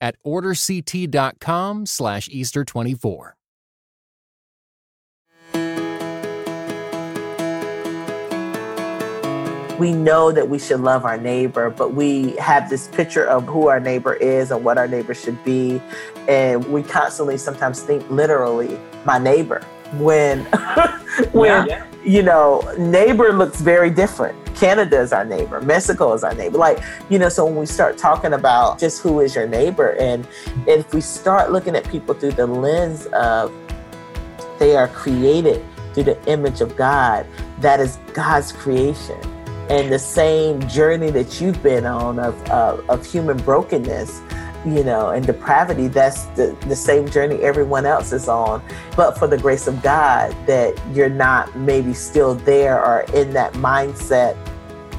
at orderct.com slash Easter24. We know that we should love our neighbor, but we have this picture of who our neighbor is and what our neighbor should be. And we constantly sometimes think literally, my neighbor, when, when yeah. you know, neighbor looks very different Canada is our neighbor, Mexico is our neighbor. Like, you know, so when we start talking about just who is your neighbor, and if we start looking at people through the lens of they are created through the image of God, that is God's creation. And the same journey that you've been on of, of, of human brokenness, you know, and depravity, that's the, the same journey everyone else is on. But for the grace of God, that you're not maybe still there or in that mindset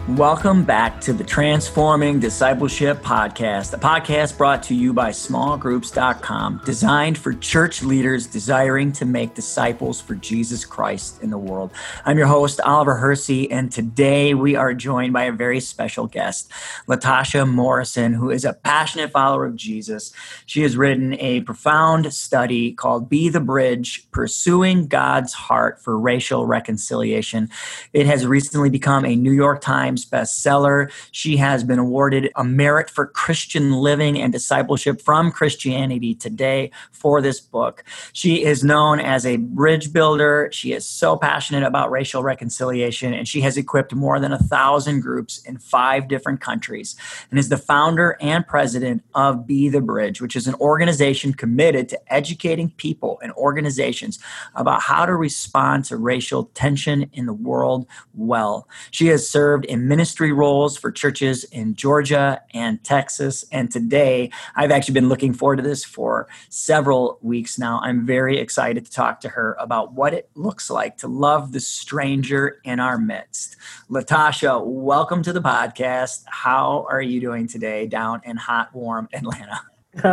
Welcome back to the Transforming Discipleship Podcast, a podcast brought to you by smallgroups.com, designed for church leaders desiring to make disciples for Jesus Christ in the world. I'm your host, Oliver Hersey, and today we are joined by a very special guest, Latasha Morrison, who is a passionate follower of Jesus. She has written a profound study called Be the Bridge Pursuing God's Heart for Racial Reconciliation. It has recently become a New York Times Times bestseller. She has been awarded a Merit for Christian Living and Discipleship from Christianity Today for this book. She is known as a bridge builder. She is so passionate about racial reconciliation, and she has equipped more than a thousand groups in five different countries and is the founder and president of Be the Bridge, which is an organization committed to educating people and organizations about how to respond to racial tension in the world well. She has served in ministry roles for churches in Georgia and Texas. And today, I've actually been looking forward to this for several weeks now. I'm very excited to talk to her about what it looks like to love the stranger in our midst. Latasha, welcome to the podcast. How are you doing today down in hot, warm Atlanta?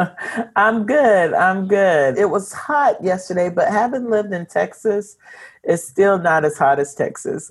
I'm good. I'm good. It was hot yesterday, but having lived in Texas, it's still not as hot as Texas.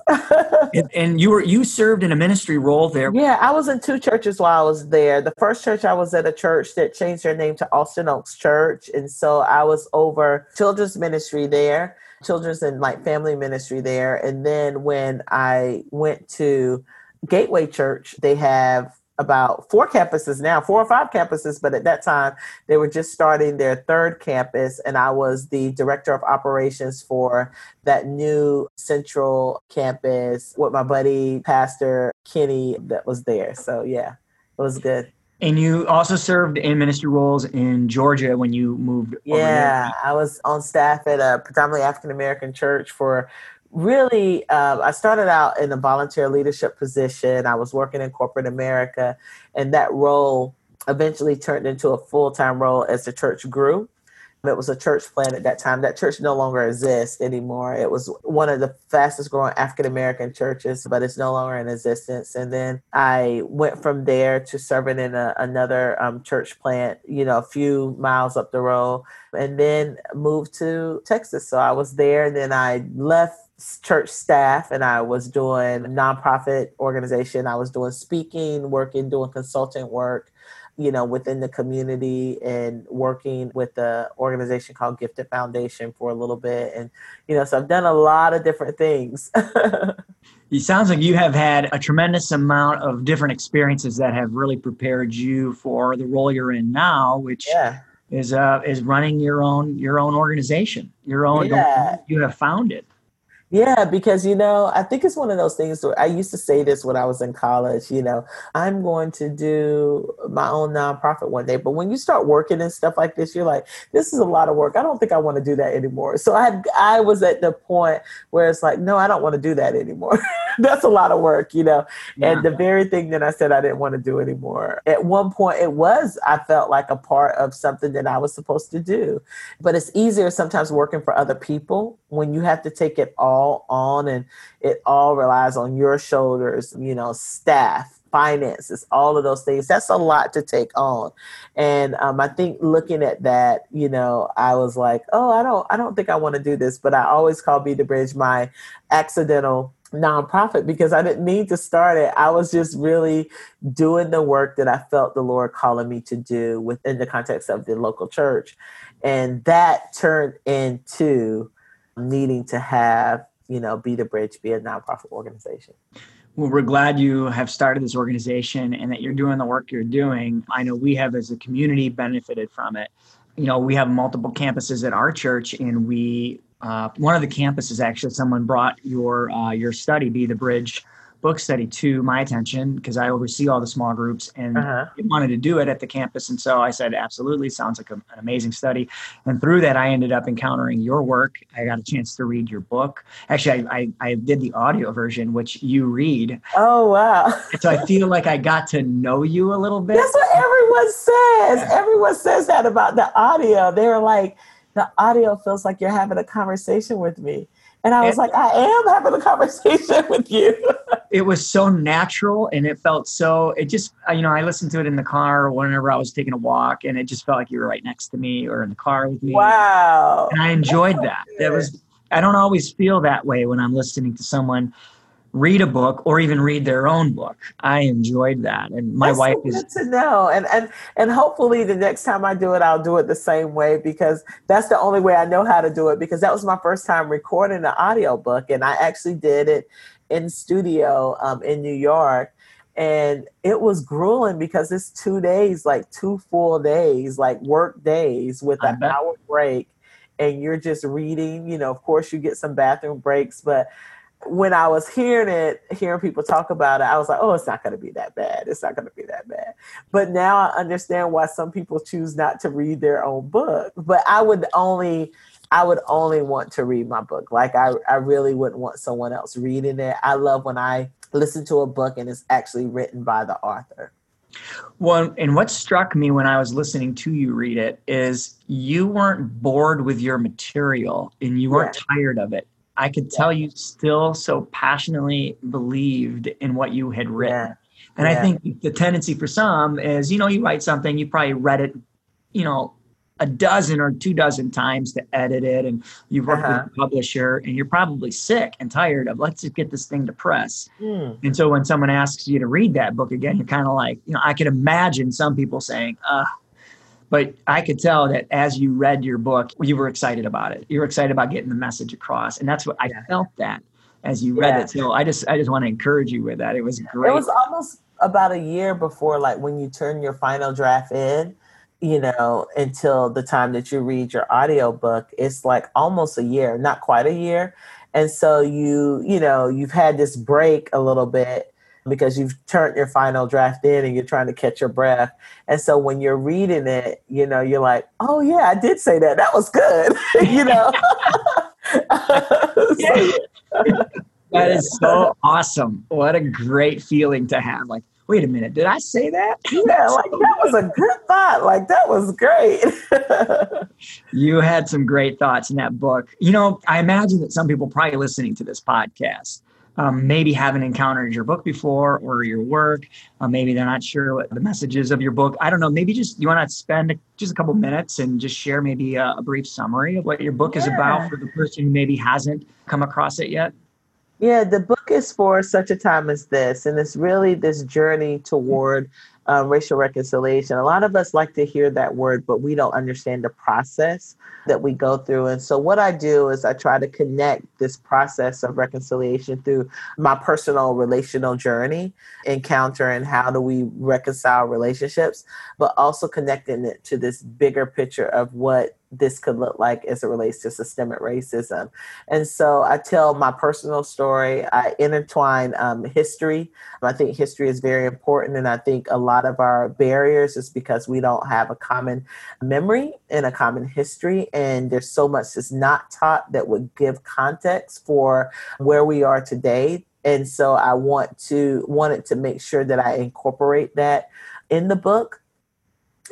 and, and, you were you served in a ministry role there. Yeah, I was in two churches while I was there. The first church I was at a church that changed their name to Austin Oaks Church, and so I was over children's ministry there, children's and like family ministry there. And then when I went to Gateway Church, they have about four campuses now, four or five campuses, but at that time they were just starting their third campus, and I was the director of operations for that new central campus with my buddy Pastor Kenny that was there. So yeah, it was good. And you also served in ministry roles in Georgia when you moved. Yeah, I was on staff at a predominantly African American church for really, uh, I started out in a volunteer leadership position. I was working in corporate America, and that role eventually turned into a full time role as the church grew. It was a church plant at that time. That church no longer exists anymore. It was one of the fastest growing African American churches, but it's no longer in existence. And then I went from there to serving in a, another um, church plant, you know, a few miles up the road, and then moved to Texas. So I was there, and then I left church staff and I was doing a nonprofit organization. I was doing speaking, working, doing consultant work, you know, within the community and working with the organization called Gifted Foundation for a little bit. And, you know, so I've done a lot of different things. it sounds like you have had a tremendous amount of different experiences that have really prepared you for the role you're in now, which yeah. is uh, is running your own your own organization, your own. Yeah. You have found it. Yeah, because you know, I think it's one of those things where I used to say this when I was in college, you know, I'm going to do my own nonprofit one day. But when you start working and stuff like this, you're like, this is a lot of work. I don't think I want to do that anymore. So I I was at the point where it's like, no, I don't want to do that anymore. that's a lot of work, you know. Yeah. And the very thing that I said I didn't want to do anymore. At one point, it was, I felt like a part of something that I was supposed to do. But it's easier sometimes working for other people when you have to take it all on and it all relies on your shoulders, you know, staff finances, all of those things. That's a lot to take on. And um, I think looking at that, you know, I was like, oh, I don't, I don't think I want to do this. But I always call Be the Bridge my accidental nonprofit because I didn't need to start it. I was just really doing the work that I felt the Lord calling me to do within the context of the local church. And that turned into needing to have, you know, Be the Bridge be a nonprofit organization. Well, we're glad you have started this organization and that you're doing the work you're doing. I know we have, as a community, benefited from it. You know, we have multiple campuses at our church, and we uh, one of the campuses actually someone brought your uh, your study, be the bridge book study to my attention because I oversee all the small groups and uh-huh. wanted to do it at the campus. And so I said, absolutely, sounds like a, an amazing study. And through that, I ended up encountering your work. I got a chance to read your book. Actually, I, I, I did the audio version, which you read. Oh, wow. so I feel like I got to know you a little bit. That's what everyone says. Everyone says that about the audio. They're like, the audio feels like you're having a conversation with me. And I eh. was and, like, I am having a conversation with you. it was so natural and it felt so, it just, you know, I listened to it in the car or whenever I was taking a walk and it just felt like you were right next to me or in the car with me. Wow. And I enjoyed that. It was, I don't always feel that way when I'm listening to someone read a book or even read their own book. I enjoyed that, and my That's wife so is to know. And and and hopefully the next time I do it, I'll do it the same way because that's the only way I know how to do it. Because that was my first time recording an audio book, and I actually did it in studio um, in New York. And it was grueling because it's two days, like two full days, like work days with an hour break. And you're just reading, you know, of course, you get some bathroom breaks, but when I was hearing it, hearing people talk about it, I was like, oh, it's not going to be that bad. It's not going to be that bad. But now I understand why some people choose not to read their own book. But I would only, I would only want to read my book. Like I, I really wouldn't want someone else reading it. I love when I listen to a book and it's actually written by the author. Well, and what struck me when I was listening to you read it is you weren't bored with your material and you weren't yeah. tired of it I could tell you still so passionately believed in what you had written. Yeah. And yeah. I think the tendency for some is, you know, you write something, you probably read it, you know, a dozen or two dozen times to edit it, and you've worked uh-huh. with a publisher, and you're probably sick and tired of let's just get this thing to press. Mm. And so when someone asks you to read that book again, you're kind of like, you know, I can imagine some people saying, uh, but I could tell that as you read your book, you were excited about it. You were excited about getting the message across. And that's what I felt that as you read yeah. it. So I just I just want to encourage you with that. It was great. It was almost about a year before like when you turn your final draft in, you know, until the time that you read your audio book, it's like almost a year, not quite a year. And so you, you know, you've had this break a little bit because you've turned your final draft in and you're trying to catch your breath. And so when you're reading it, you know, you're like, oh, yeah, I did say that. That was good, you know? so, that is so awesome. What a great feeling to have. Like, wait a minute, did I say that? Yeah, like that was a good thought. Like that was great. you had some great thoughts in that book. You know, I imagine that some people probably listening to this podcast um, maybe haven't encountered your book before or your work. Uh, maybe they're not sure what the message is of your book. I don't know. Maybe just you want to spend just a couple minutes and just share maybe a, a brief summary of what your book yeah. is about for the person who maybe hasn't come across it yet. Yeah, the book is for such a time as this, and it's really this journey toward um, racial reconciliation. A lot of us like to hear that word, but we don't understand the process that we go through. And so, what I do is I try to connect this process of reconciliation through my personal relational journey, encounter, and how do we reconcile relationships, but also connecting it to this bigger picture of what this could look like as it relates to systemic racism. And so I tell my personal story. I intertwine um, history. I think history is very important. And I think a lot of our barriers is because we don't have a common memory and a common history. And there's so much that's not taught that would give context for where we are today and so I want to wanted to make sure that I incorporate that in the book.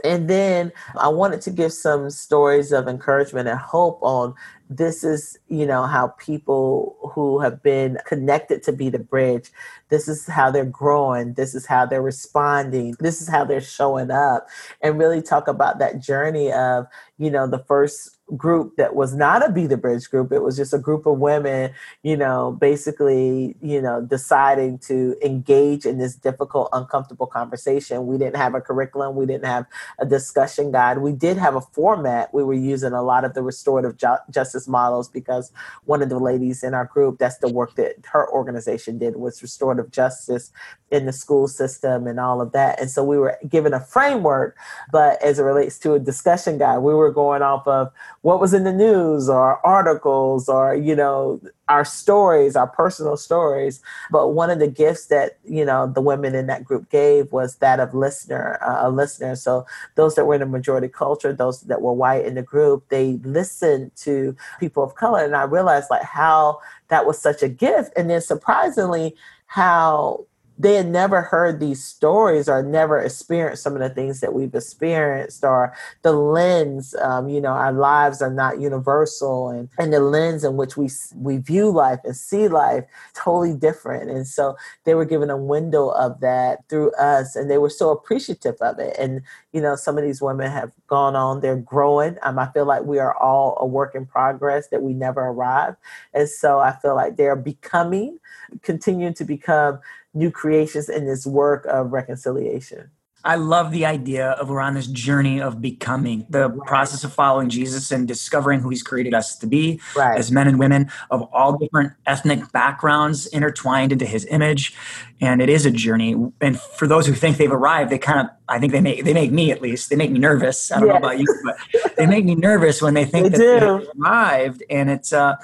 And then I wanted to give some stories of encouragement and hope on this is you know how people who have been connected to be the bridge this is how they're growing this is how they're responding this is how they're showing up and really talk about that journey of you know the first group that was not a be the bridge group it was just a group of women you know basically you know deciding to engage in this difficult uncomfortable conversation. We didn't have a curriculum. We didn't have a discussion guide. We did have a format. We were using a lot of the restorative ju- justice models because one of the ladies in our group that's the work that her organization did was restorative justice in the school system and all of that. And so we were given a framework but as it relates to a discussion guide we were going off of what was in the news or articles or you know our stories our personal stories. But one of the gifts that you know the women in that group gave was that of listener uh, a listener. So those that were in the majority culture those that were white in the group they listened to people of color. And i realized like how that was such a gift. And then surprisingly how they had never heard these stories or never experienced some of the things that we've experienced or the lens um, you know our lives are not universal and, and the lens in which we we view life and see life totally different. And so they were given a window of that through us and they were so appreciative of it. And you know some of these women have gone on they're growing. Um, i feel like we are all a work in progress that we never arrive and so i feel like they're becoming continuing to become new creations in this work of reconciliation. I love the idea of we're on this journey of becoming the right. process of following Jesus and discovering who he's created us to be right. as men and women of all different ethnic backgrounds intertwined into his image. And it is a journey. And for those who think they've arrived, they kind of, I think they make, they make me at least, they make me nervous. I don't yes. know about you, but they make me nervous when they think they that do. they've arrived. And it's, uh,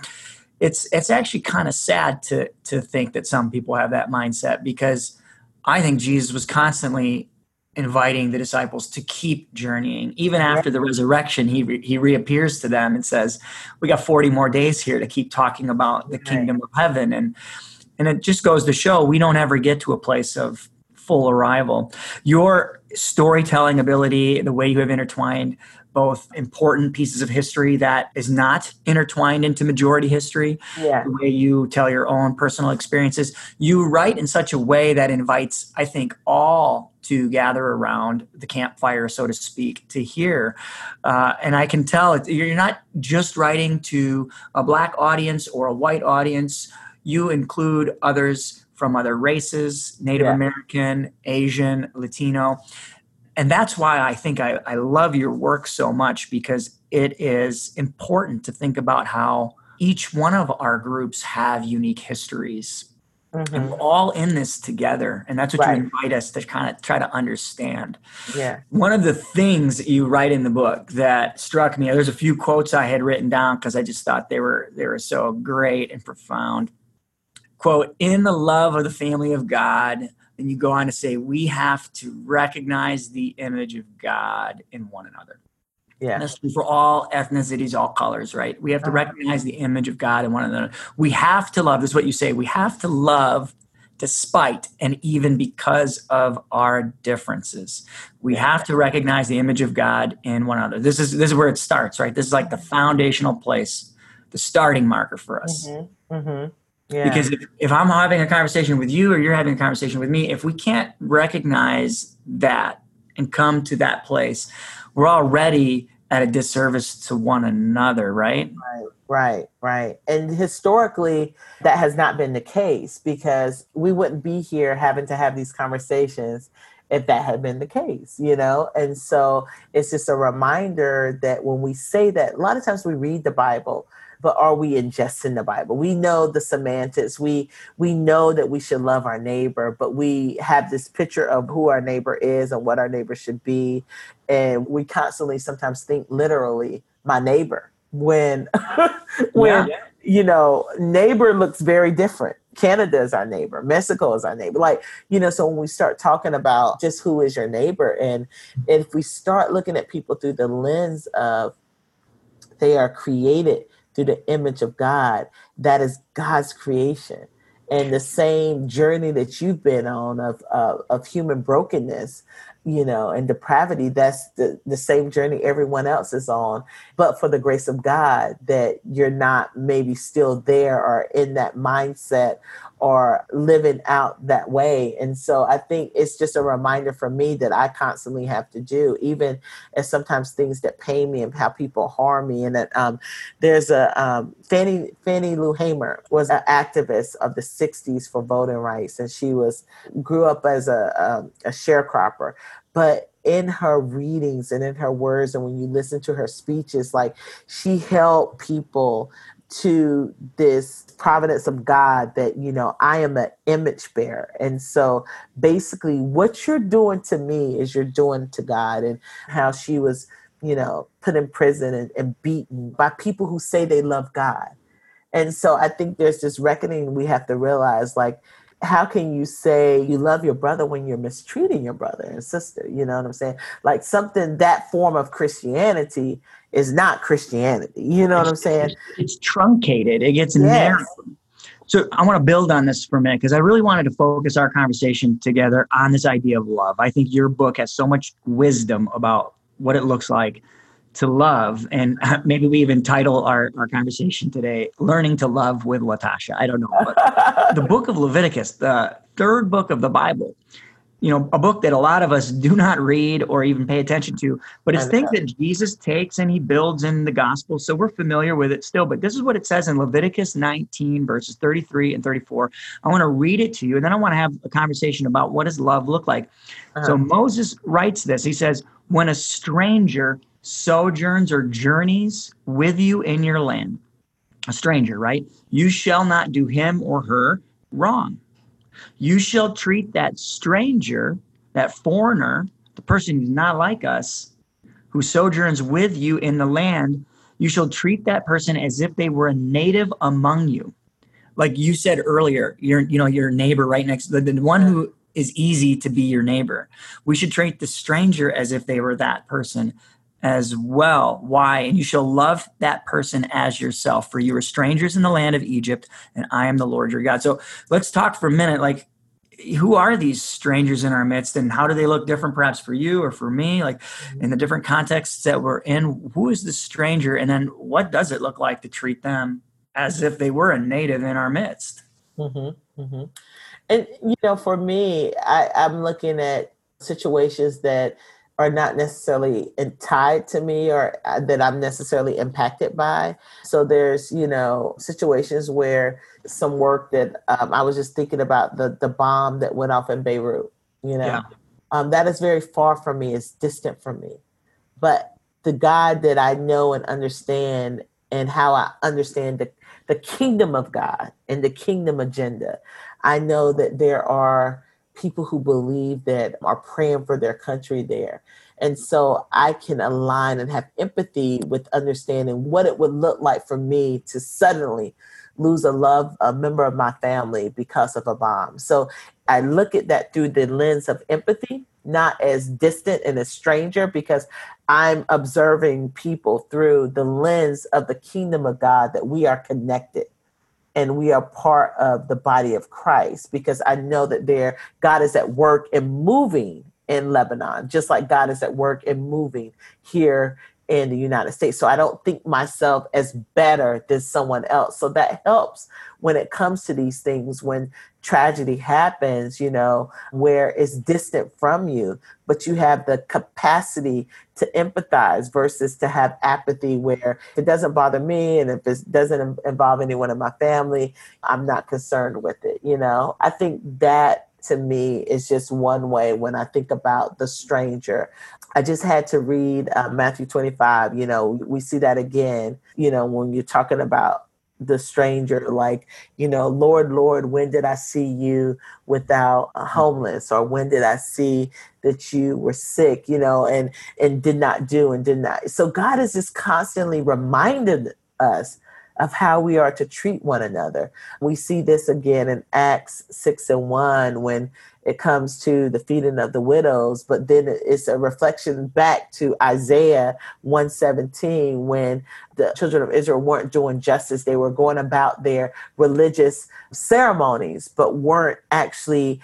it's it's actually kind of sad to to think that some people have that mindset because I think Jesus was constantly inviting the disciples to keep journeying. Even after the resurrection he re, he reappears to them and says we got 40 more days here to keep talking about the kingdom of heaven. And and it just goes to show we don't ever get to a place of full arrival. Your storytelling ability the way you have intertwined both important pieces of history that is not intertwined into majority history, yeah. the way you tell your own personal experiences. You write in such a way that invites, I think, all to gather around the campfire, so to speak, to hear. Uh, and I can tell you're not just writing to a black audience or a white audience, you include others from other races Native yeah. American, Asian, Latino and that's why I think I, I love your work so much because it is important to think about how each one of our groups have unique histories. Mm-hmm. And we're all in this together. And that's what right. you invite us to kind of try to understand. Yeah. One of the things that you write in the book that struck me, there's a few quotes I had written down because I just thought they were they were so great and profound. Quote, in the love of the family of God, and you go on to say we have to recognize the image of God in one another. Yeah. And that's true for all ethnicities, all colors, right? We have to uh-huh. recognize the image of God in one another. We have to love, this is what you say, we have to love despite and even because of our differences. We have to recognize the image of God in one another. This is this is where it starts, right? This is like the foundational place, the starting marker for us. Mm-hmm. Mm-hmm. Yeah. Because if, if I'm having a conversation with you or you're having a conversation with me, if we can't recognize that and come to that place, we're already at a disservice to one another, right? Right, right, right. And historically, that has not been the case because we wouldn't be here having to have these conversations if that had been the case, you know? And so it's just a reminder that when we say that, a lot of times we read the Bible but are we ingesting the Bible? We know the semantics. We we know that we should love our neighbor, but we have this picture of who our neighbor is and what our neighbor should be, and we constantly sometimes think literally my neighbor when when yeah. you know neighbor looks very different. Canada is our neighbor. Mexico is our neighbor. Like, you know, so when we start talking about just who is your neighbor, and if we start looking at people through the lens of they are created through the image of God. That is God's creation. and the same journey that you've been on of of human brokenness you know, and depravity, that's the, the same journey everyone else is on. But for the grace of God, that you're not maybe still there or in that mindset or living out that way. And so I think it's just a reminder for me that I constantly have to do, even as sometimes things that pain me and how people harm me. And that um, there's a um, Fannie Fannie Lou Hamer was an activist of the '60s for voting rights, and she was grew up as a, um, a sharecropper, but in her readings and in her words and when you listen to her speeches like she helped people to this providence of God that, you know, I am an image bearer. And so basically, what you're doing to me is you're doing to God, and how she was, you know, put in prison and, and beaten by people who say they love God. And so I think there's this reckoning we have to realize like, how can you say you love your brother when you're mistreating your brother and sister? You know what I'm saying? Like something that form of Christianity is not Christianity. You know it's, what I'm saying? It's, truncated. It gets yes. narrow. So I want to build on this for a minute because I really wanted to focus our conversation together on this idea of love. I think your book has so much wisdom about what it looks like to love. And maybe we even title our, our conversation today, Learning to Love with Latasha. I don't know. But the book of Leviticus, the third book of the Bible, you know, a book that a lot of us do not read or even pay attention to, but it's things that Jesus takes and he builds in the gospel. So we're familiar with it still. But this is what it says in Leviticus 19, verses 33 and 34. I want to read it to you, and then I want to have a conversation about what does love look like. Uh-huh. So Moses writes this. He says, When a stranger sojourns or journeys with you in your land, a stranger, right? You shall not do him or her wrong you shall treat that stranger, that foreigner, the person who's not like us, who sojourns with you in the land, you shall treat that person as if they were a native among you. Like you said earlier, you're you know your neighbor right next the, the one who is easy to be your neighbor. We should treat the stranger as if they were that person as well. Why? And you shall love that person as yourself, for you are strangers in the land of Egypt, and I am the Lord your God. So let's talk for a minute. Like, who are these strangers in our midst, and how do they look different, perhaps for you or for me? Like, in the different contexts that we're in, who is the stranger, and then what does it look like to treat them as if they were a native in our midst? Mm-hmm, mm-hmm. And you know, for me, I, I'm looking at situations that are not necessarily tied to me or uh, that I'm necessarily impacted by. So there's, you know, situations where some work that um, I was just thinking about the the bomb that went off in Beirut. You know, yeah. um, that is very far from me. It's distant from me, but the God that I know and understand and how I understand the the kingdom of God and the kingdom agenda, I know that there are people who believe that are praying for their country there. And so I can align and have empathy with understanding what it would look like for me to suddenly lose a love a member of my family because of a bomb. So I look at that through the lens of empathy, not as distant and a stranger because I'm observing people through the lens of the kingdom of God that we are connected and we are part of the body of Christ because I know that there God is at work and moving in Lebanon, just like God is at work and moving here in the United States. So I don't think myself as better than someone else. So that helps when it comes to these things when tragedy happens, you know, where it's distant from you, but you have the capacity to empathize versus to have apathy where it doesn't bother me and if it doesn't involve anyone in my family, I'm not concerned with it, you know. I think that to me is just one way when I think about the stranger. I just had to read uh, Matthew 25. You know, we see that again, you know, when you're talking about the stranger like you know lord lord when did i see you without a homeless or when did i see that you were sick you know and and did not do and did not so god is just constantly reminding us of how we are to treat one another. We see this again in Acts 6 and 1 when it comes to the feeding of the widows, but then it's a reflection back to Isaiah 117 when the children of Israel weren't doing justice. They were going about their religious ceremonies, but weren't actually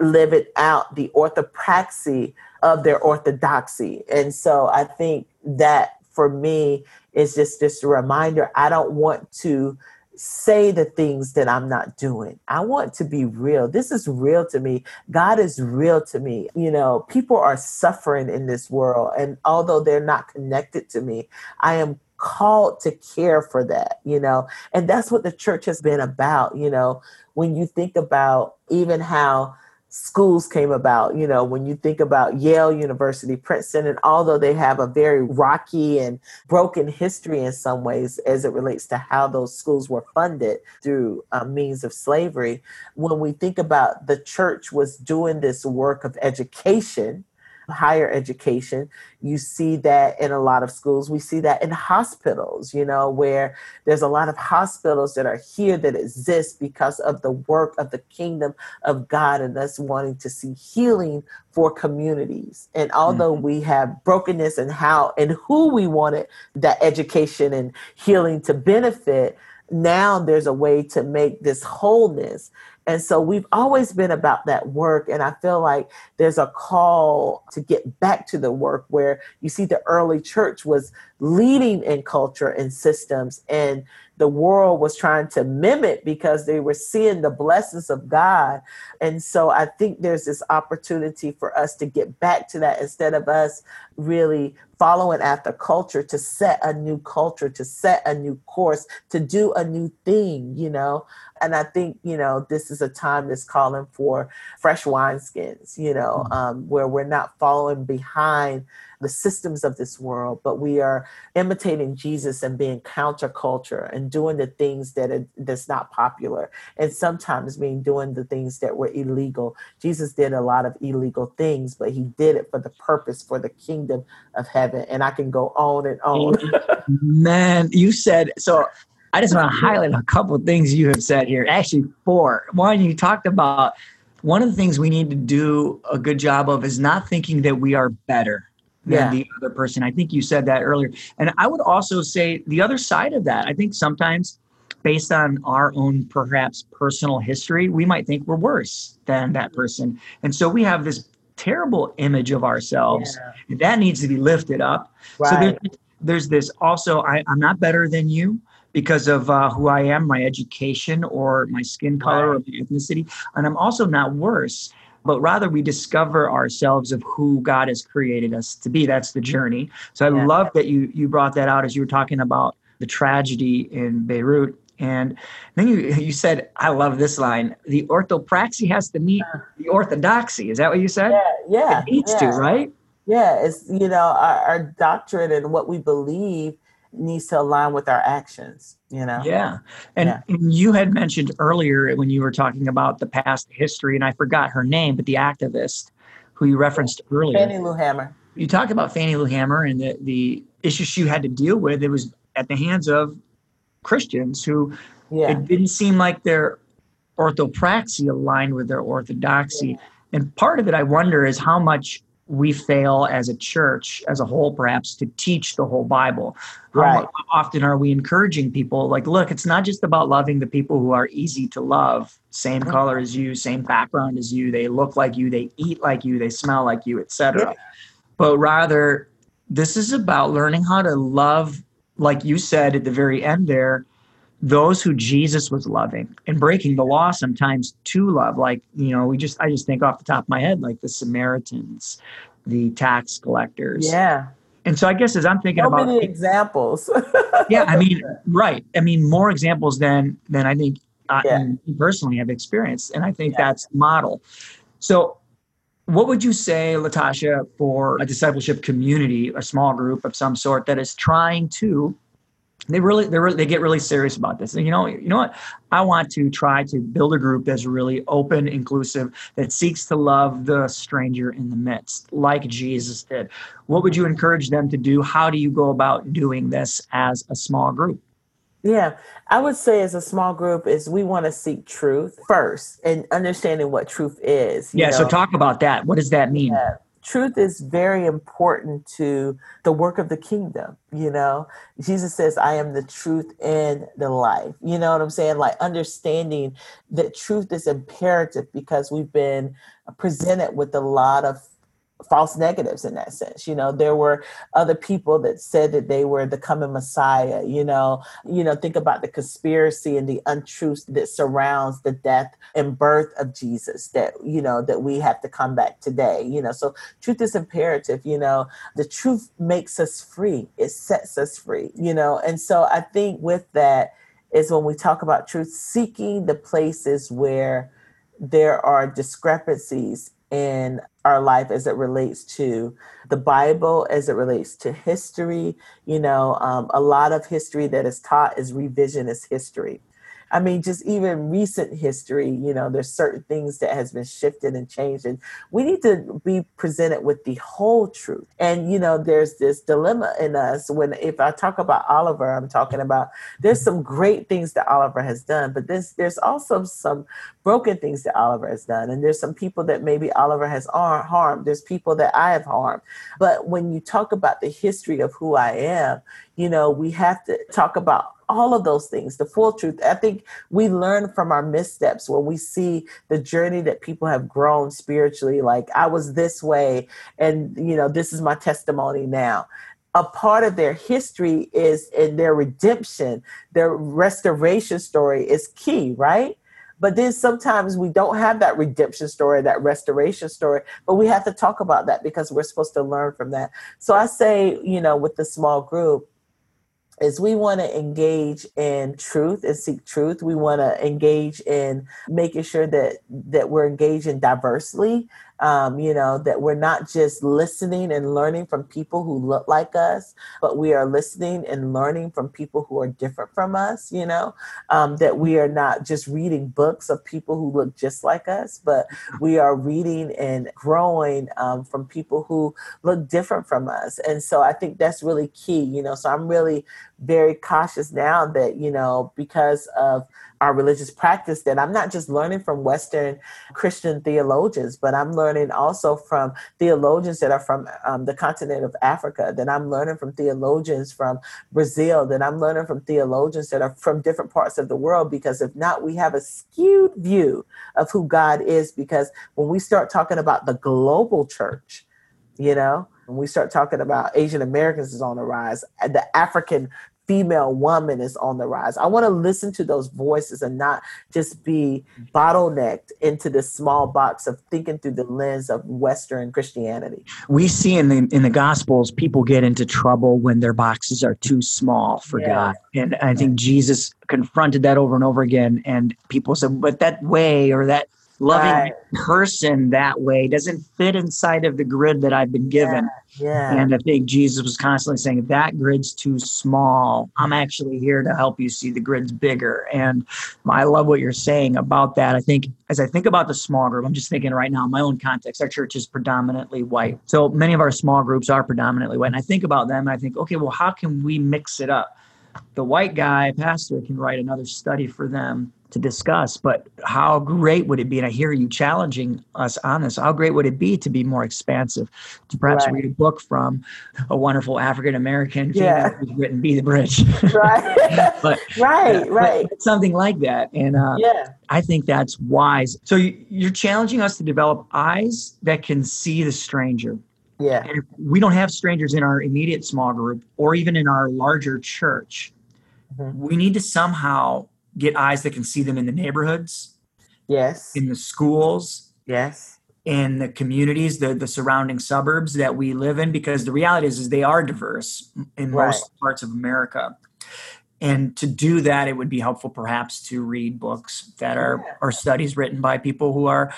living out the orthopraxy of their orthodoxy. And so I think that for me is just a reminder I don't want to say the things that I'm not doing. I want to be real. This is real to me. God is real to me. You know, people are suffering in this world. And although they're not connected to me, I am called to care for that, you know, and that's what the church has been about. You know, when you think about even how schools came about. You know, when you think about Yale University, Princeton, and although they have a very rocky and broken history in some ways as it relates to how those schools were funded through uh, means of slavery, when we think about the church was doing this work of education higher education. You see that in a lot of schools. We see that in hospitals, you know, where there's a lot of hospitals that are here that exist because of the work of the kingdom of God and us wanting to see healing for communities. And although mm-hmm. we have brokenness and how and who we wanted that education and healing to benefit, now there's a way to make this wholeness and so we've always been about that work. And I feel like there's a call to get back to the work where you see the early church was leading in culture and systems and the world was trying to mimic because they were seeing the blessings of God. And so I think there's this opportunity for us to get back to that instead of us really following after culture to set a new culture, to set a new course, to do a new thing, you know. And I think, you know, this is a time that's calling for fresh wineskins, you know, mm-hmm. um, where we're not following behind the systems of this world, but we are imitating Jesus and being counterculture and doing the things that are, that's not popular, and sometimes being doing the things that were illegal. Jesus did a lot of illegal things, but he did it for the purpose for the kingdom of heaven. And I can go on and on. Man, you said so. I just want to highlight a couple of things you have said here. Actually, four. One, you talked about one of the things we need to do a good job of is not thinking that we are better than yeah. the other person. I think you said that earlier. And I would also say the other side of that, I think sometimes based on our own perhaps personal history, we might think we're worse than that person. And so we have this terrible image of ourselves yeah. that needs to be lifted up. Right. So there's, there's this also, I, am not better than you because of uh, who I am, my education or my skin color right. or my ethnicity. And I'm also not worse but rather we discover ourselves of who God has created us to be. That's the journey. So I yeah. love that you you brought that out as you were talking about the tragedy in Beirut. And then you you said, I love this line. The orthopraxy has to meet the orthodoxy. Is that what you said? Yeah, yeah. It needs yeah. to, right? Yeah, it's you know, our, our doctrine and what we believe needs to align with our actions you know yeah and, yeah. and you had mentioned earlier when you were talking about the past history and i forgot her name but the activist who you referenced earlier fannie lou hamer you talked about fannie lou hamer and the, the issues she had to deal with it was at the hands of christians who yeah. it didn't seem like their orthopraxy aligned with their orthodoxy yeah. and part of it i wonder is how much we fail as a church as a whole perhaps to teach the whole bible. Right. how often are we encouraging people like look it's not just about loving the people who are easy to love. Same color as you same background as you. They look like you they eat like you they smell like you etc yeah. but rather this is about learning how to love like you said at the very end there those who Jesus was loving and breaking the law sometimes to love. Like, you know, we just, I just think off the top of my head, like the Samaritans, the tax collectors. Yeah. And so I guess as I'm thinking so about many examples. yeah, I mean, right. I mean, more examples than than I think I yeah. personally have experienced, and I think yeah. that's model. So, what would you say, Latasha, for a discipleship community, a small group of some sort that is trying to they really they really, they get really serious about this. And you know, you know what? I want to try to build a group that's really open, inclusive, that seeks to love the stranger in the midst, like Jesus did. What would you encourage them to do? How do you go about doing this as a small group? Yeah, I would say as a small group is we want to seek truth first and understanding what truth is. Yeah, know? so talk about that. What does that mean? Yeah. Truth is very important to the work of the kingdom. You know, Jesus says, I am the truth and the life. You know what I'm saying? Like understanding that truth is imperative because we've been presented with a lot of false negatives in that sense. You know there were other people that said that they were the coming messiah you know. You know think about the conspiracy and the untruth that surrounds the death and birth of jesus that you know that we have to come back today you know. So truth is imperative you know. The truth makes us free. It sets us free you know. And so i think with that is when we talk about truth seeking the places where there are discrepancies in our life as it relates to the Bible, as it relates to history. You know, um, a lot of history that is taught is revisionist history. I mean, just even recent history, you know, there's certain things that has been shifted and changed. And we need to be presented with the whole truth. And, you know, there's this dilemma in us when if I talk about Oliver, I'm talking about there's some great things that Oliver has done, but there's there's also some broken things that Oliver has done. And there's some people that maybe Oliver has harmed. There's people that I have harmed. But when you talk about the history of who I am, you know, we have to talk about all of those things, the full truth. I think we learn from our missteps when we see the journey that people have grown spiritually. Like, I was this way, and, you know, this is my testimony now a part of their history is in their redemption, their restoration story is key, right? But then sometimes we don't have that redemption story, that restoration story, but we have to talk about that because we're supposed to learn from that. So I say, you know, with the small group, is we want to engage in truth and seek truth. We want to engage in making sure that that we're engaging diversely um, you know, that we're not just listening and learning from people who look like us, but we are listening and learning from people who are different from us, you know, um, that we are not just reading books of people who look just like us, but we are reading and growing um, from people who look different from us. And so I think that's really key, you know, so I'm really very cautious now that, you know, because of our religious practice that I'm not just learning from Western Christian theologians, but I'm learning also from theologians that are from um, the continent of Africa, that I'm learning from theologians from Brazil, that I'm learning from theologians that are from different parts of the world, because if not, we have a skewed view of who God is. Because when we start talking about the global church, you know, when we start talking about Asian Americans is on the rise, the African female woman is on the rise. I want to listen to those voices and not just be bottlenecked into this small box of thinking through the lens of Western Christianity. We see in the in the Gospels people get into trouble when their boxes are too small for yeah. God, and I think Jesus confronted that over and over again. And people said, "But that way or that." Loving right. person that way doesn't fit inside of the grid that I've been given. Yeah, yeah. And I think Jesus was constantly saying, that grid's too small. I'm actually here to help you see the grid's bigger. And I love what you're saying about that. I think as I think about the small group, I'm just thinking right now in my own context, our church is predominantly white. So many of our small groups are predominantly white. And I think about them and I think, okay, well, how can we mix it up? The white guy pastor can write another study for them to discuss. But how great would it be? And I hear you challenging us on this. How great would it be to be more expansive, to perhaps right. read a book from a wonderful African American yeah. who's written "Be the Bridge," right? but right, uh, right, but something like that. And uh, yeah, I think that's wise. So you're challenging us to develop eyes that can see the stranger. Yeah. And if we don't have strangers in our immediate small group or even in our larger church, mm-hmm. we need to somehow get eyes that can see them in the neighborhoods. Yes. In the schools. Yes. In the communities, the, the surrounding suburbs that we live in, because the reality is, is they are diverse in right. most parts of America. And to do that, it would be helpful perhaps to read books that are, yeah. are studies written by people who are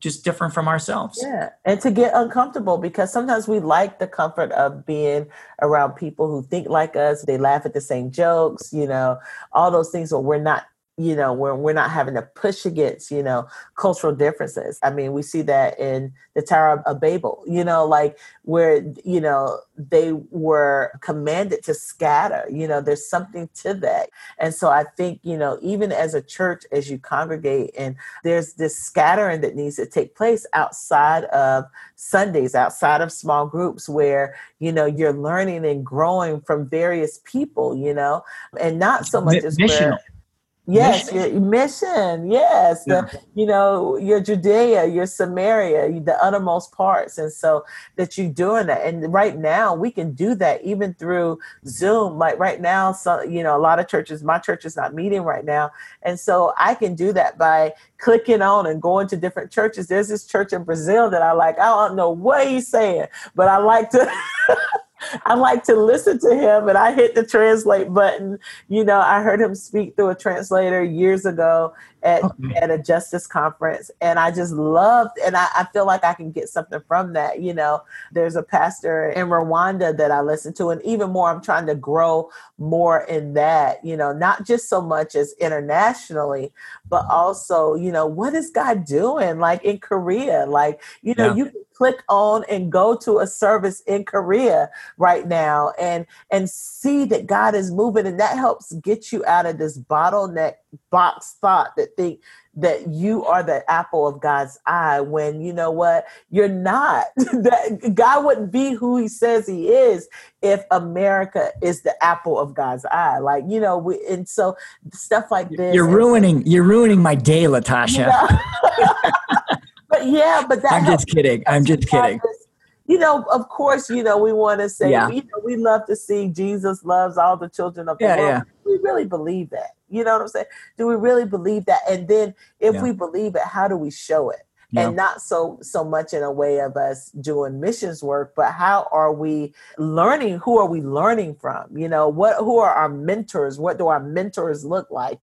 just different from ourselves. Yeah. And to get uncomfortable because sometimes we like the comfort of being around people who think like us. They laugh at the same jokes, you know, all those things, but we're not you know where we're not having to push against you know cultural differences. I mean we see that in the tower of babel you know like where you know they were commanded to scatter you know there's something to that. And so i think you know even as a church as you congregate and there's this scattering that needs to take place outside of sundays outside of small groups where you know you're learning and growing from various people you know and not so much as where Yes, mission. your mission. Yes, yeah. the, you know your Judea, your Samaria, the uttermost parts, and so that you're doing that. And right now, we can do that even through Zoom. Like right now, so you know, a lot of churches. My church is not meeting right now, and so I can do that by clicking on and going to different churches. There's this church in Brazil that I like. I don't know what he's saying, but I like to. I like to listen to him and I hit the translate button. You know, I heard him speak through a translator years ago at, okay. at a justice conference and I just loved and I, I, feel like I can get something from that. You know, there's a pastor in Rwanda that I listen to and even more I'm trying to grow more in that, you know, not just so much as internationally, but also, you know, what is God doing like in Korea? Like, you know, yeah. you click on and go to a service in Korea right now and and see that God is moving and that helps get you out of this bottleneck box thought that think that you are the apple of God's eye when you know what you're not that God wouldn't be who he says he is if America is the apple of God's eye like you know we, and so stuff like this you're ruining you're ruining my day Latasha you know? but yeah, but that I'm just kidding. I'm just kidding. You know, of course, you know, we want to say, yeah. you know, we love to see Jesus loves all the children of the yeah, world. Yeah. We really believe that. You know what I'm saying? Do we really believe that? And then if we believe it, how do we show it? And not so so much in a way of us doing missions work, but how are we learning? Who are we learning from? You know, what who are our mentors? What do our mentors look like?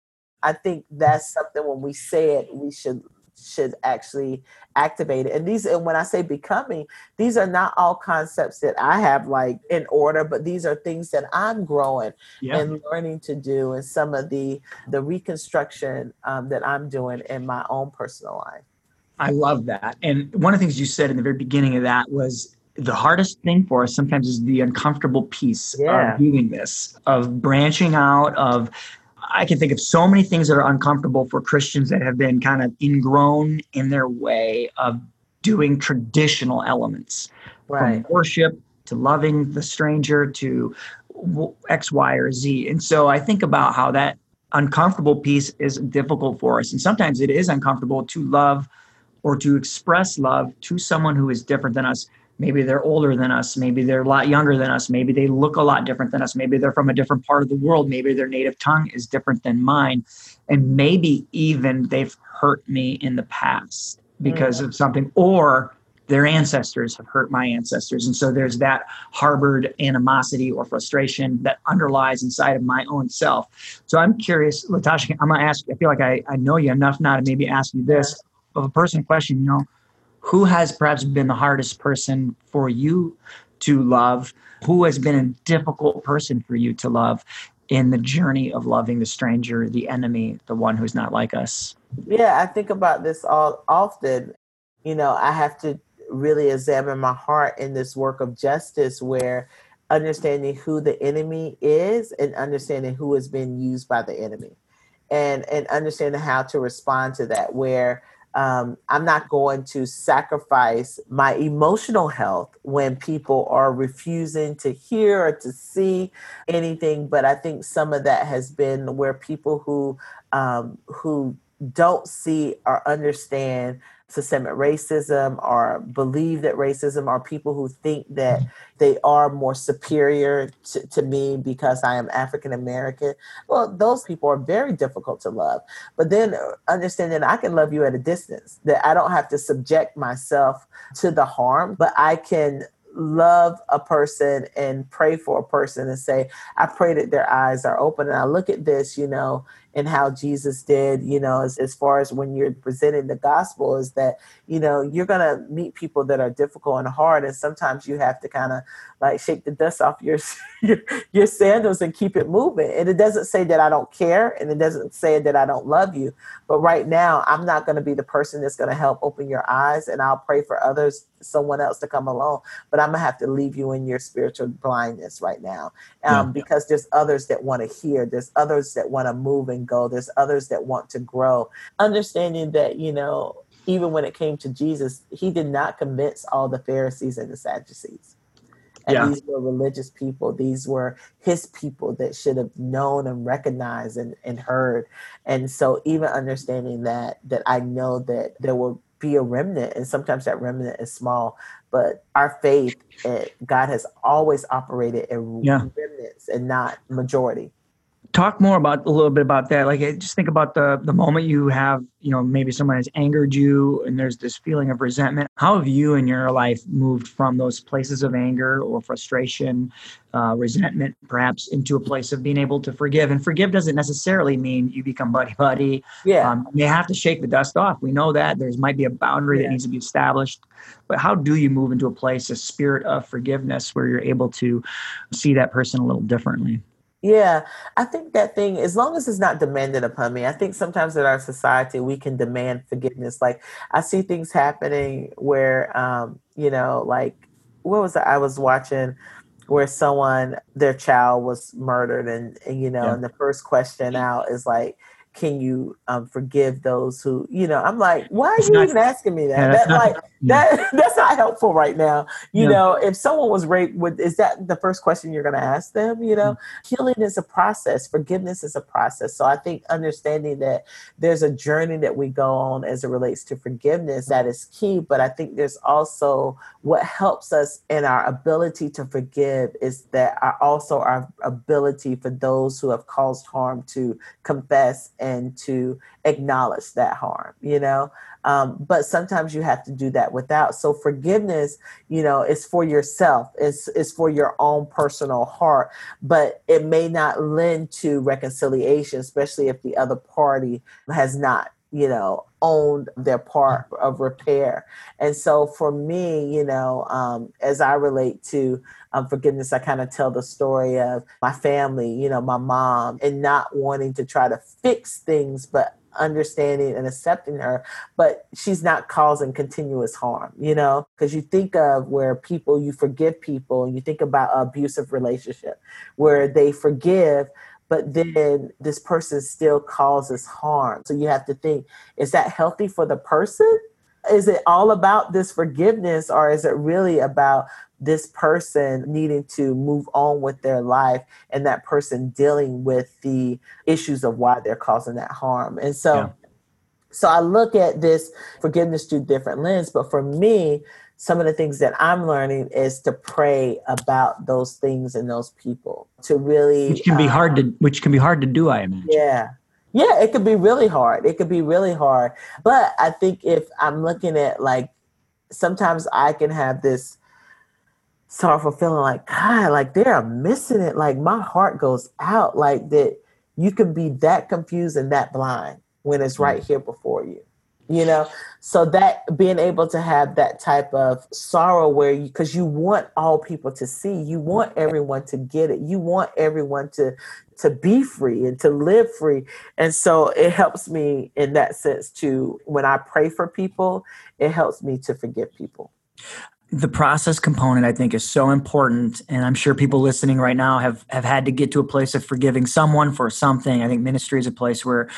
I think that's something when we say it, we should should actually activate it. And these, and when I say becoming, these are not all concepts that I have like in order, but these are things that I'm growing yeah. and learning to do, and some of the the reconstruction um, that I'm doing in my own personal life. I love that. And one of the things you said in the very beginning of that was the hardest thing for us sometimes is the uncomfortable piece yeah. of doing this, of branching out, of I can think of so many things that are uncomfortable for Christians that have been kind of ingrown in their way of doing traditional elements right. from worship to loving the stranger to X, Y, or Z. And so I think about how that uncomfortable piece is difficult for us. And sometimes it is uncomfortable to love or to express love to someone who is different than us maybe they're older than us. Maybe they're a lot younger than us. Maybe they look a lot different than us. Maybe they're from a different part of the world. Maybe their native tongue is different than mine. And maybe even they've hurt me in the past because mm. of something or their ancestors have hurt my ancestors. And so there's that harbored animosity or frustration that underlies inside of my own self. So i'm curious latasha i'm going to ask i feel like I, I know you enough now to maybe ask you this. Of a person question you know who has perhaps been the hardest person for you to love? Who has been a difficult person for you to love in the journey of loving the stranger, the enemy, the one who's not like us? Yeah, I think about this all often. You know, I have to really examine my heart in this work of justice where understanding who the enemy is and understanding who has been used by the enemy and and understanding how to respond to that where um, I'm not going to sacrifice my emotional health when people are refusing to hear or to see anything. But I think some of that has been where people who um, who don't see or understand systemic racism or believe that racism are people who think that mm. they are more superior to, to me because I am African American. Well, those people are very difficult to love. But then uh, understanding I can love you at a distance, that I don't have to subject myself to the harm, but I can love a person and pray for a person and say, I pray that their eyes are open. And I look at this, you know, and how Jesus did, you know, as, as far as when you're presenting the gospel, is that, you know, you're going to meet people that are difficult and hard. And sometimes you have to kind of like shake the dust off your, your, your sandals and keep it moving. And it doesn't say that I don't care and it doesn't say that I don't love you. But right now, I'm not going to be the person that's going to help open your eyes. And I'll pray for others, someone else to come along. But I'm going to have to leave you in your spiritual blindness right now um, yeah. because there's others that want to hear, there's others that want to move and go, there's others that want to grow. Understanding that, you know, even when it came to Jesus, he did not convince all the Pharisees and the Sadducees. And yeah. these were religious people. These were his people that should have known and recognized and, and heard. And so even understanding that, that I know that there will be a remnant, and sometimes that remnant is small, but our faith, God has always operated in yeah. remnants and not majority talk more about a little bit about that. Like just think about the the moment you have you know maybe someone has angered you and there's this feeling of resentment. How have you in your life moved from those places of anger or frustration uh, resentment perhaps into a place of being able to forgive? And forgive doesn't necessarily mean you become buddy buddy. Yeah. Um, you have to shake the dust off. We know that. There's might be a boundary yeah. that needs to be established. But how do you move into a place a spirit of forgiveness where you're able to see that person a little differently yeah, I think that thing, as long as it's not demanded upon me, I think sometimes in our society we can demand forgiveness. Like I see things happening where, um, you know, like what was it? I was watching where someone, their child was murdered, and, and you know, yeah. and the first question out is like, can you um, forgive those who you know i'm like why are you not, even asking me that yeah, that like. That that's not helpful right now. You yeah. know if someone was raped with is that the first question you're going to ask them you know? Mm-hmm. healing is a process. Forgiveness is a process. So i think understanding that there's a journey that we go on as it relates to forgiveness that is key but i think there's also what helps us in our ability to forgive is that our, also our ability for those who have caused harm to confess and to acknowledge that harm, you know. Um, but sometimes you have to do that without. So forgiveness, you know, is for yourself. It's is for your own personal heart, but it may not lend to reconciliation, especially if the other party has not you know, owned their part of repair. And so for me, you know, um, as I relate to um, forgiveness, I kind of tell the story of my family, you know, my mom, and not wanting to try to fix things, but understanding and accepting her, but she's not causing continuous harm, you know? Because you think of where people, you forgive people, and you think about abusive relationship where they forgive, but then this person still causes harm. So you have to think is that healthy for the person? Is it all about this forgiveness, or is it really about this person needing to move on with their life and that person dealing with the issues of why they're causing that harm? And so, yeah. so I look at this forgiveness through different lens, but for me, some of the things that I'm learning is to pray about those things and those people to really which can be um, hard to which can be hard to do I imagine. Yeah. Yeah, it could be really hard. It could be really hard. But I think if I'm looking at like sometimes I can have this sorrowful feeling like God, like they're missing it. Like my heart goes out like that you can be that confused and that blind when it's hmm. right here before you you know? So that being able to have that type of sorrow where you because you want all people to see you want everyone to get it you want everyone to to be free and to live free. And so it helps me in that sense to when i pray for people it helps me to forgive people. The process component i think is so important and i'm sure people listening right now have have had to get to a place of forgiving someone for something. I think ministry is a place where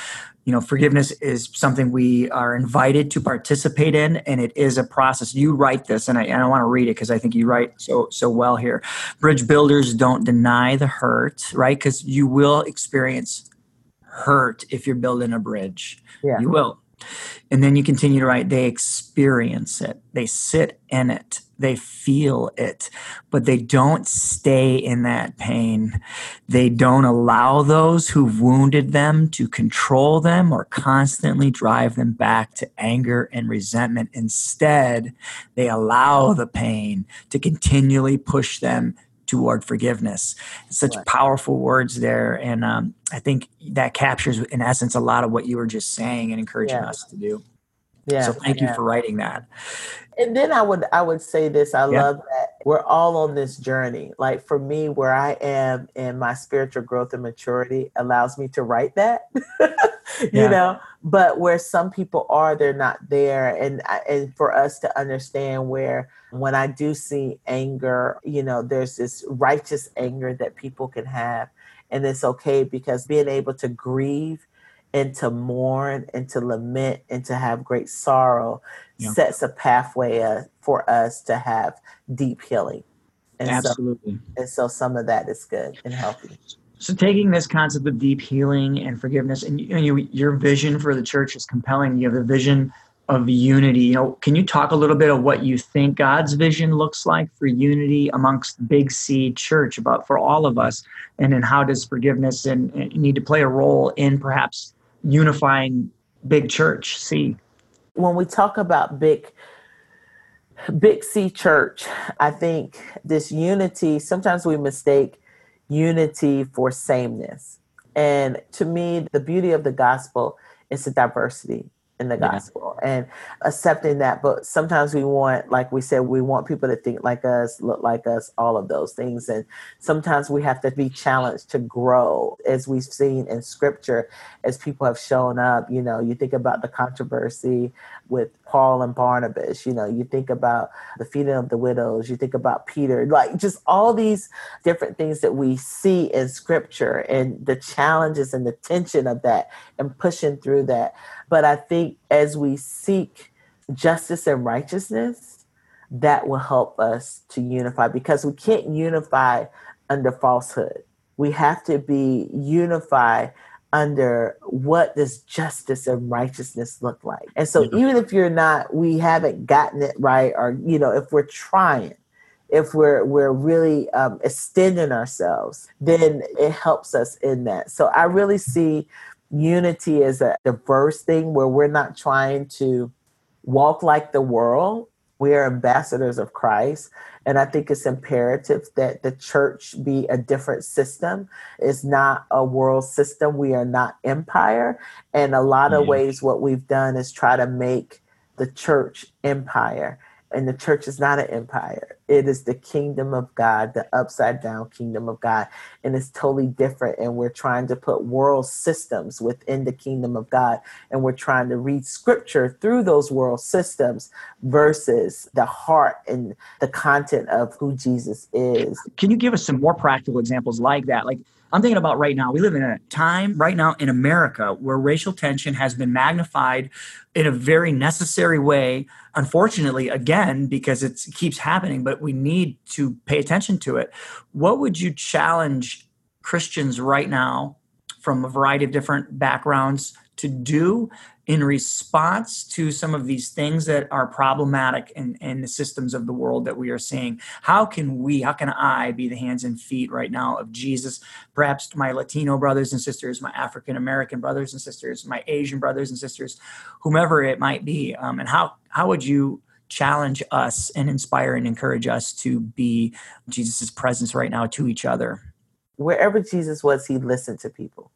you know forgiveness is something we are invited to participate in and it is a process. You write this and i, and I want to read it because i think you write so so well here. Bridge builders don't deny the hurt right? Because you will experience hurt if you're building a bridge. Yeah. you will And then you continue to write, they experience it, they sit in it, they feel it, but they don't stay in that pain. They don't allow those who've wounded them to control them or constantly drive them back to anger and resentment. Instead, they allow the pain to continually push them toward forgiveness. Such right. powerful words there. And um, I think that captures, in essence, a lot of what you were just saying and encouraging yeah. us to do. Yeah. So thank yeah. you for writing that. And then I would I would say this. I yeah. love that we're all on this journey. Like for me, where I am in my spiritual growth and maturity allows me to write that. you know, but where some people are, they're not there. And and for us to understand where when I do see anger, you know, there's this righteous anger that people can have. And it's okay because being able to grieve and to mourn and to lament and to have great sorrow yeah. sets a pathway uh, for us to have deep healing. And Absolutely. So, and so some of that is good and healthy. So taking this concept of deep healing and forgiveness, and you, you, your vision for the church is compelling. You have a vision of unity. You know, can you talk a little bit of what you think God's vision looks like for unity amongst Big C Church, about for all of us, and then how does forgiveness and, and need to play a role in perhaps unifying Big Church C? When we talk about big Big C Church, I think this unity. Sometimes we mistake unity for sameness. And to me, the beauty of the gospel is the diversity in the gospel yeah. and accepting that. But sometimes we want, like we said, we want people to think like us, look like us, all of those things. And sometimes we have to be challenged to grow, as we've seen in scripture, as people have shown up. You know, you think about the controversy with Paul and Barnabas, you know, you think about the feeding of the widows, you think about Peter, like just all these different things that we see in scripture and the challenges and the tension of that and pushing through that. But I think as we seek justice and righteousness, that will help us to unify because we can't unify under falsehood. We have to be unified under what does justice and righteousness look like. And so yeah. even if you're not we haven't gotten it right or you know if we're trying if we're we're really um, extending ourselves then it helps us in that so i really see unity is a diverse thing where we're not trying to walk like the world. We are ambassadors of Christ. And I think it's imperative that the church be a different system. It's not a world system. We are not empire. And a lot of ways, what we've done is try to make the church empire and the church is not an empire. It is the kingdom of God, the upside down kingdom of God. And it's totally different. And we're trying to put world systems within the kingdom of God. And we're trying to read scripture through those world systems versus the heart and the content of who Jesus is. Can you give us some more practical examples like that? Like, I'm thinking about right now, we live in a time right now in America where racial tension has been magnified in a very necessary way. Unfortunately, again, because it keeps happening, but we need to pay attention to it. What would you challenge Christians right now from a variety of different backgrounds to do in response to some of these things that are problematic in, in the systems of the world that we are seeing. How can we how can i be the hands and feet right now of jesus? Perhaps my latino brothers and sisters my african american brothers and sisters my asian brothers and sisters whomever it might be um, and how how would you challenge us and inspire and encourage us to be jesus' presence right now to each other? Wherever jesus was he listened to people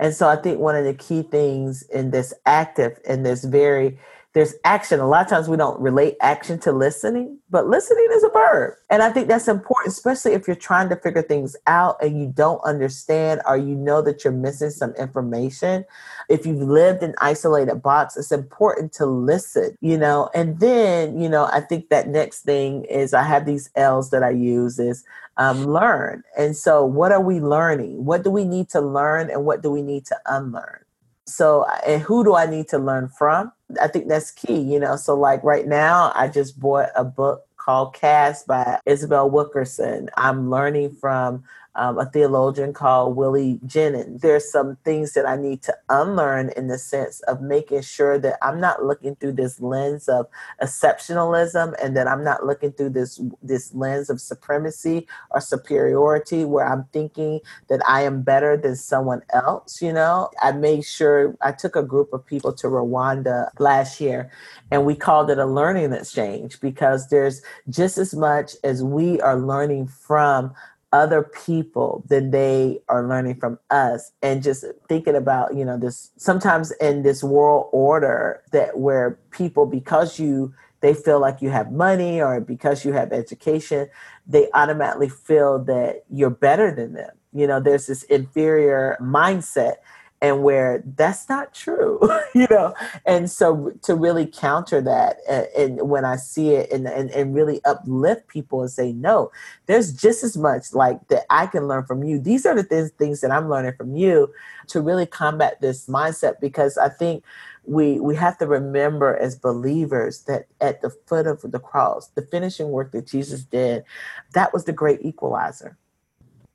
and so I think one of the key things in this active and this very there's action. A lot of times we don't relate action to listening, but listening is a verb. And I think that's important, especially if you're trying to figure things out and you don't understand or you know that you're missing some information. If you've lived in isolated box, it's important to listen, you know. And then, you know, I think that next thing is I have these L's that I use is um, learn. And so, what are we learning? What do we need to learn and what do we need to unlearn? So, and who do I need to learn from? I think that's key, you know. So, like right now, I just bought a book called Caste by Isabel Wilkerson. I'm learning from um, a theologian called Willie Jennings. There's some things that I need to unlearn in the sense of making sure that I'm not looking through this lens of exceptionalism and that I'm not looking through this this lens of supremacy or superiority where I'm thinking that I am better than someone else. You know, I made sure I took a group of people to Rwanda last year and we called it a learning exchange because there's just as much as we are learning from other people than they are learning from us. And just thinking about you know this sometimes in this world order that where people because you they feel like you have money or because you have education they automatically feel that you're better than them. You know there's this inferior mindset and where that's not true you know? And so to really counter that and, and when i see it and, and, and really uplift people and say no there's just as much like that i can learn from you. These are the th- things that i'm learning from you to really combat this mindset because i think we we have to remember as believers that at the foot of the cross the finishing work that jesus did that was the great equalizer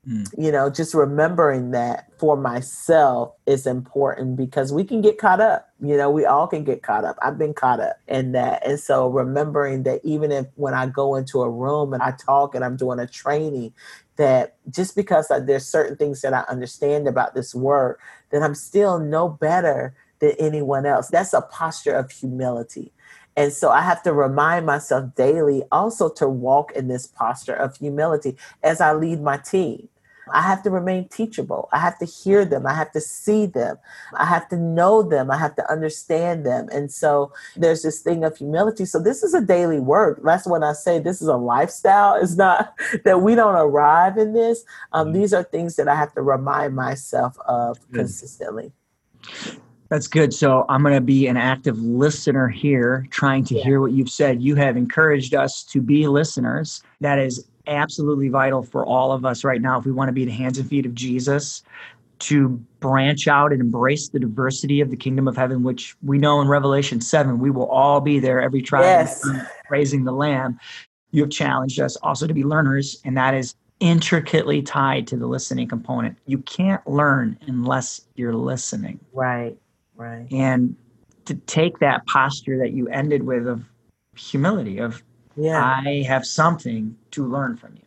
Mm. You know, just remembering that for myself is important because we can get caught up. You know, we all can get caught up. I've been caught up in that. And so remembering that even if when I go into a room and I talk and I'm doing a training, that just because there's certain things that I understand about this work, that I'm still no better than anyone else. That's a posture of humility. And so I have to remind myself daily also to walk in this posture of humility as I lead my team. I have to remain teachable. I have to hear them. I have to see them. I have to know them. I have to understand them. And so there's this thing of humility. So this is a daily work. That's when I say this is a lifestyle. It's not that we don't arrive in this. Um, mm-hmm. these are things that I have to remind myself of consistently. That's good. So I'm going to be an active listener here, trying to yeah. hear what you've said. You have encouraged us to be listeners. That is absolutely vital for all of us right now if we want to be the hands and feet of Jesus to branch out and embrace the diversity of the kingdom of heaven, which we know in Revelation 7, we will all be there, every tribe yes. praising the Lamb. You have challenged us also to be learners, and that is intricately tied to the listening component. You can't learn unless you're listening. Right, right. And to take that posture that you ended with of humility, of yeah. I have something to learn from you.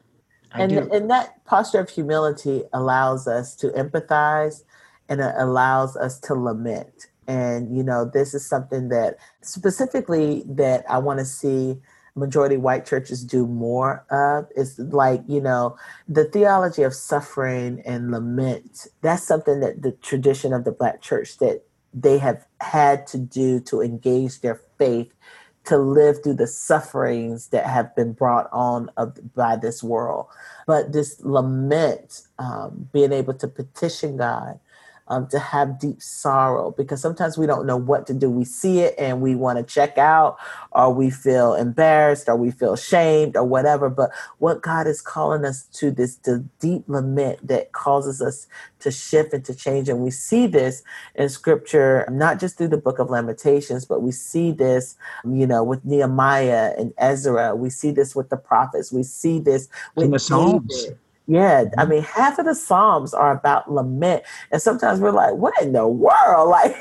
I and, do. and that posture of humility allows us to empathize and it allows us to lament. And, you know, this is something that specifically that I want to see majority white churches do more of. It's like, you know, the theology of suffering and lament. That's something that the tradition of the black church that they have had to do to engage their faith to live through the sufferings that have been brought on of, by this world. But this lament, um, being able to petition God, um, to have deep sorrow because sometimes we don't know what to do. We see it and we want to check out, or we feel embarrassed, or we feel shamed, or whatever. But what God is calling us to this deep lament that causes us to shift and to change. And we see this in scripture, not just through the book of Lamentations, but we see this, you know, with Nehemiah and Ezra. We see this with the prophets. We see this with in the Psalms. David. Yeah, I mm-hmm. mean, half of the Psalms are about lament, and sometimes we're like, "What in the world?" Like,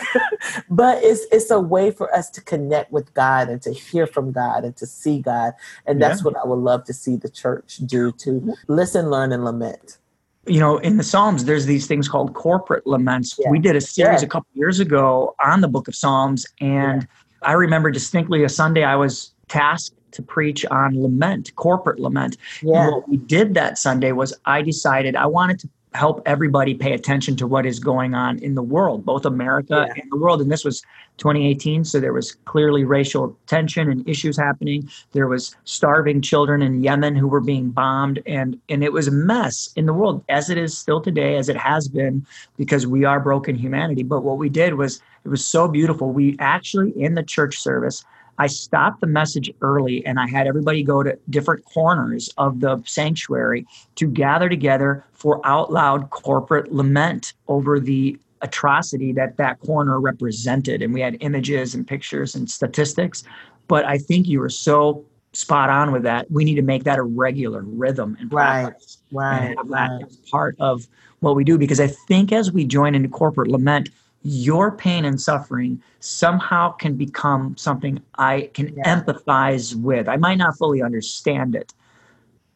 but it's it's a way for us to connect with God and to hear from God and to see God, and that's yeah. what I would love to see the church do to listen, learn, and lament. You know, in the Psalms, there's these things called corporate laments. Yeah. We did a series yeah. a couple years ago on the Book of Psalms, and I remember distinctly a Sunday I was tasked to preach on lament, corporate lament. Yeah. And what we did that Sunday was I decided I wanted to help everybody pay attention to what is going on in the world, both America yeah. and the world. And this was 2018, so there was clearly racial tension and issues happening. There was starving children in Yemen who were being bombed, and and it was a mess in the world, as it is still today, as it has been, because we are broken humanity. But what we did was it was so beautiful. We actually in the church service I stopped the message early and I had everybody go to different corners of the sanctuary to gather together for out loud corporate lament over the atrocity that that corner represented. And we had images and pictures and statistics. But I think you were so spot on with that. We need to make that a regular rhythm and practice. Right. And have that right. as part of what we do. Because I think as we join into corporate lament, your pain and suffering somehow can become something I can yeah. empathize with. I might not fully understand it,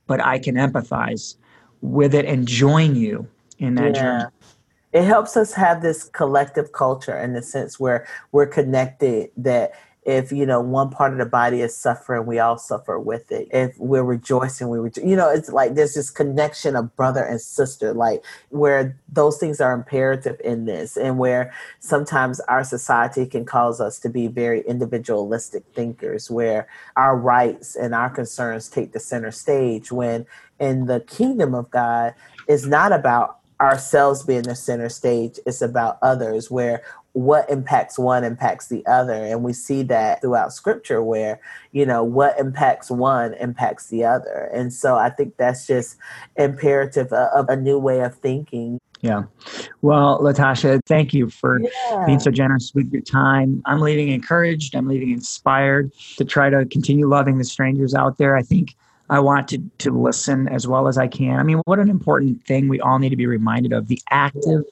but I can empathize with it and join you in that yeah. journey. It helps us have this collective culture in the sense where we're connected that if you know one part of the body is suffering we all suffer with it. If we're rejoicing we rejo- you know it's like there's this connection of brother and sister like where those things are imperative in this and where sometimes our society can cause us to be very individualistic thinkers where our rights and our concerns take the center stage when in the kingdom of god is not about ourselves being the center stage it's about others where what impacts one impacts the other. And we see that throughout scripture where you know what impacts one impacts the other. And so i think that's just imperative of a new way of thinking. Yeah. Well latasha thank you for yeah. being so generous with your time. I'm leaving encouraged. I'm leaving inspired to try to continue loving the strangers out there. I think I want to, to listen as well as I can. I mean, what an important thing we all need to be reminded of the active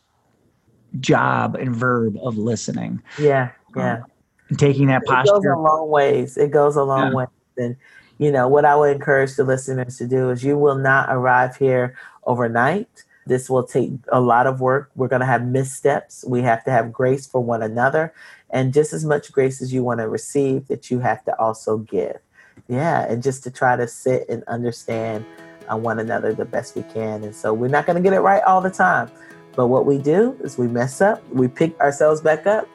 job and verb of listening. Yeah, yeah. Um, taking that posture. It goes a long ways. It goes a long yeah. way. And you know what I would encourage the listeners to do is you will not arrive here overnight. This will take a lot of work. We're going to have missteps. We have to have grace for one another, and just as much grace as you want to receive, that you have to also give. Yeah, and just to try to sit and understand uh, one another the best we can. And so we're not going to get it right all the time but what we do is we mess up, we pick ourselves back up,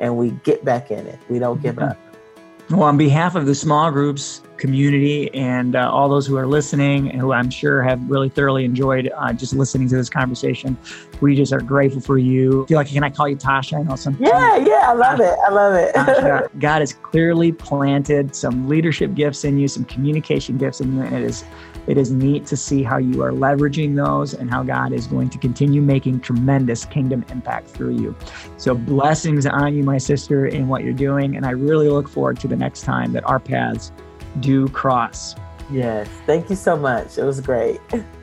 and we get back in it. We don't give mm-hmm. up. Well, on behalf of the small groups community and uh, all those who are listening and who I'm sure have really thoroughly enjoyed uh, just listening to this conversation, we just are grateful for you. I feel like can I call you Tasha? I know some. Yeah, yeah, I love it. I love it. Tasha, God has clearly planted some leadership gifts in you, some communication gifts in you, and it is it is neat to see how you are leveraging those and how God is going to continue making tremendous kingdom impact through you. So, blessings on you, my sister, in what you're doing. And I really look forward to the next time that our paths do cross. Yes. Thank you so much. It was great.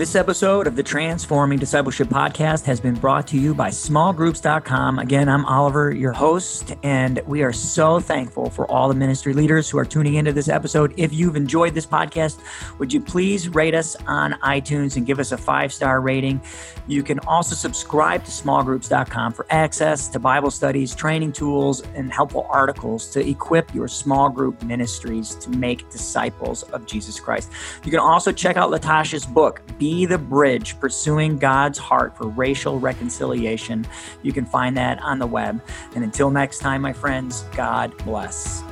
This episode of the Transforming Discipleship Podcast has been brought to you by smallgroups.com. Again, I'm Oliver, your host, and we are so thankful for all the ministry leaders who are tuning into this episode. If you've enjoyed this podcast, would you please rate us on iTunes and give us a five star rating? You can also subscribe to smallgroups.com for access to Bible studies, training tools, and helpful articles to equip your small group ministries to make disciples of Jesus Christ. You can also check out Latasha's book, Be the Bridge Pursuing God's Heart for Racial Reconciliation. You can find that on the web. And until next time, my friends, God bless.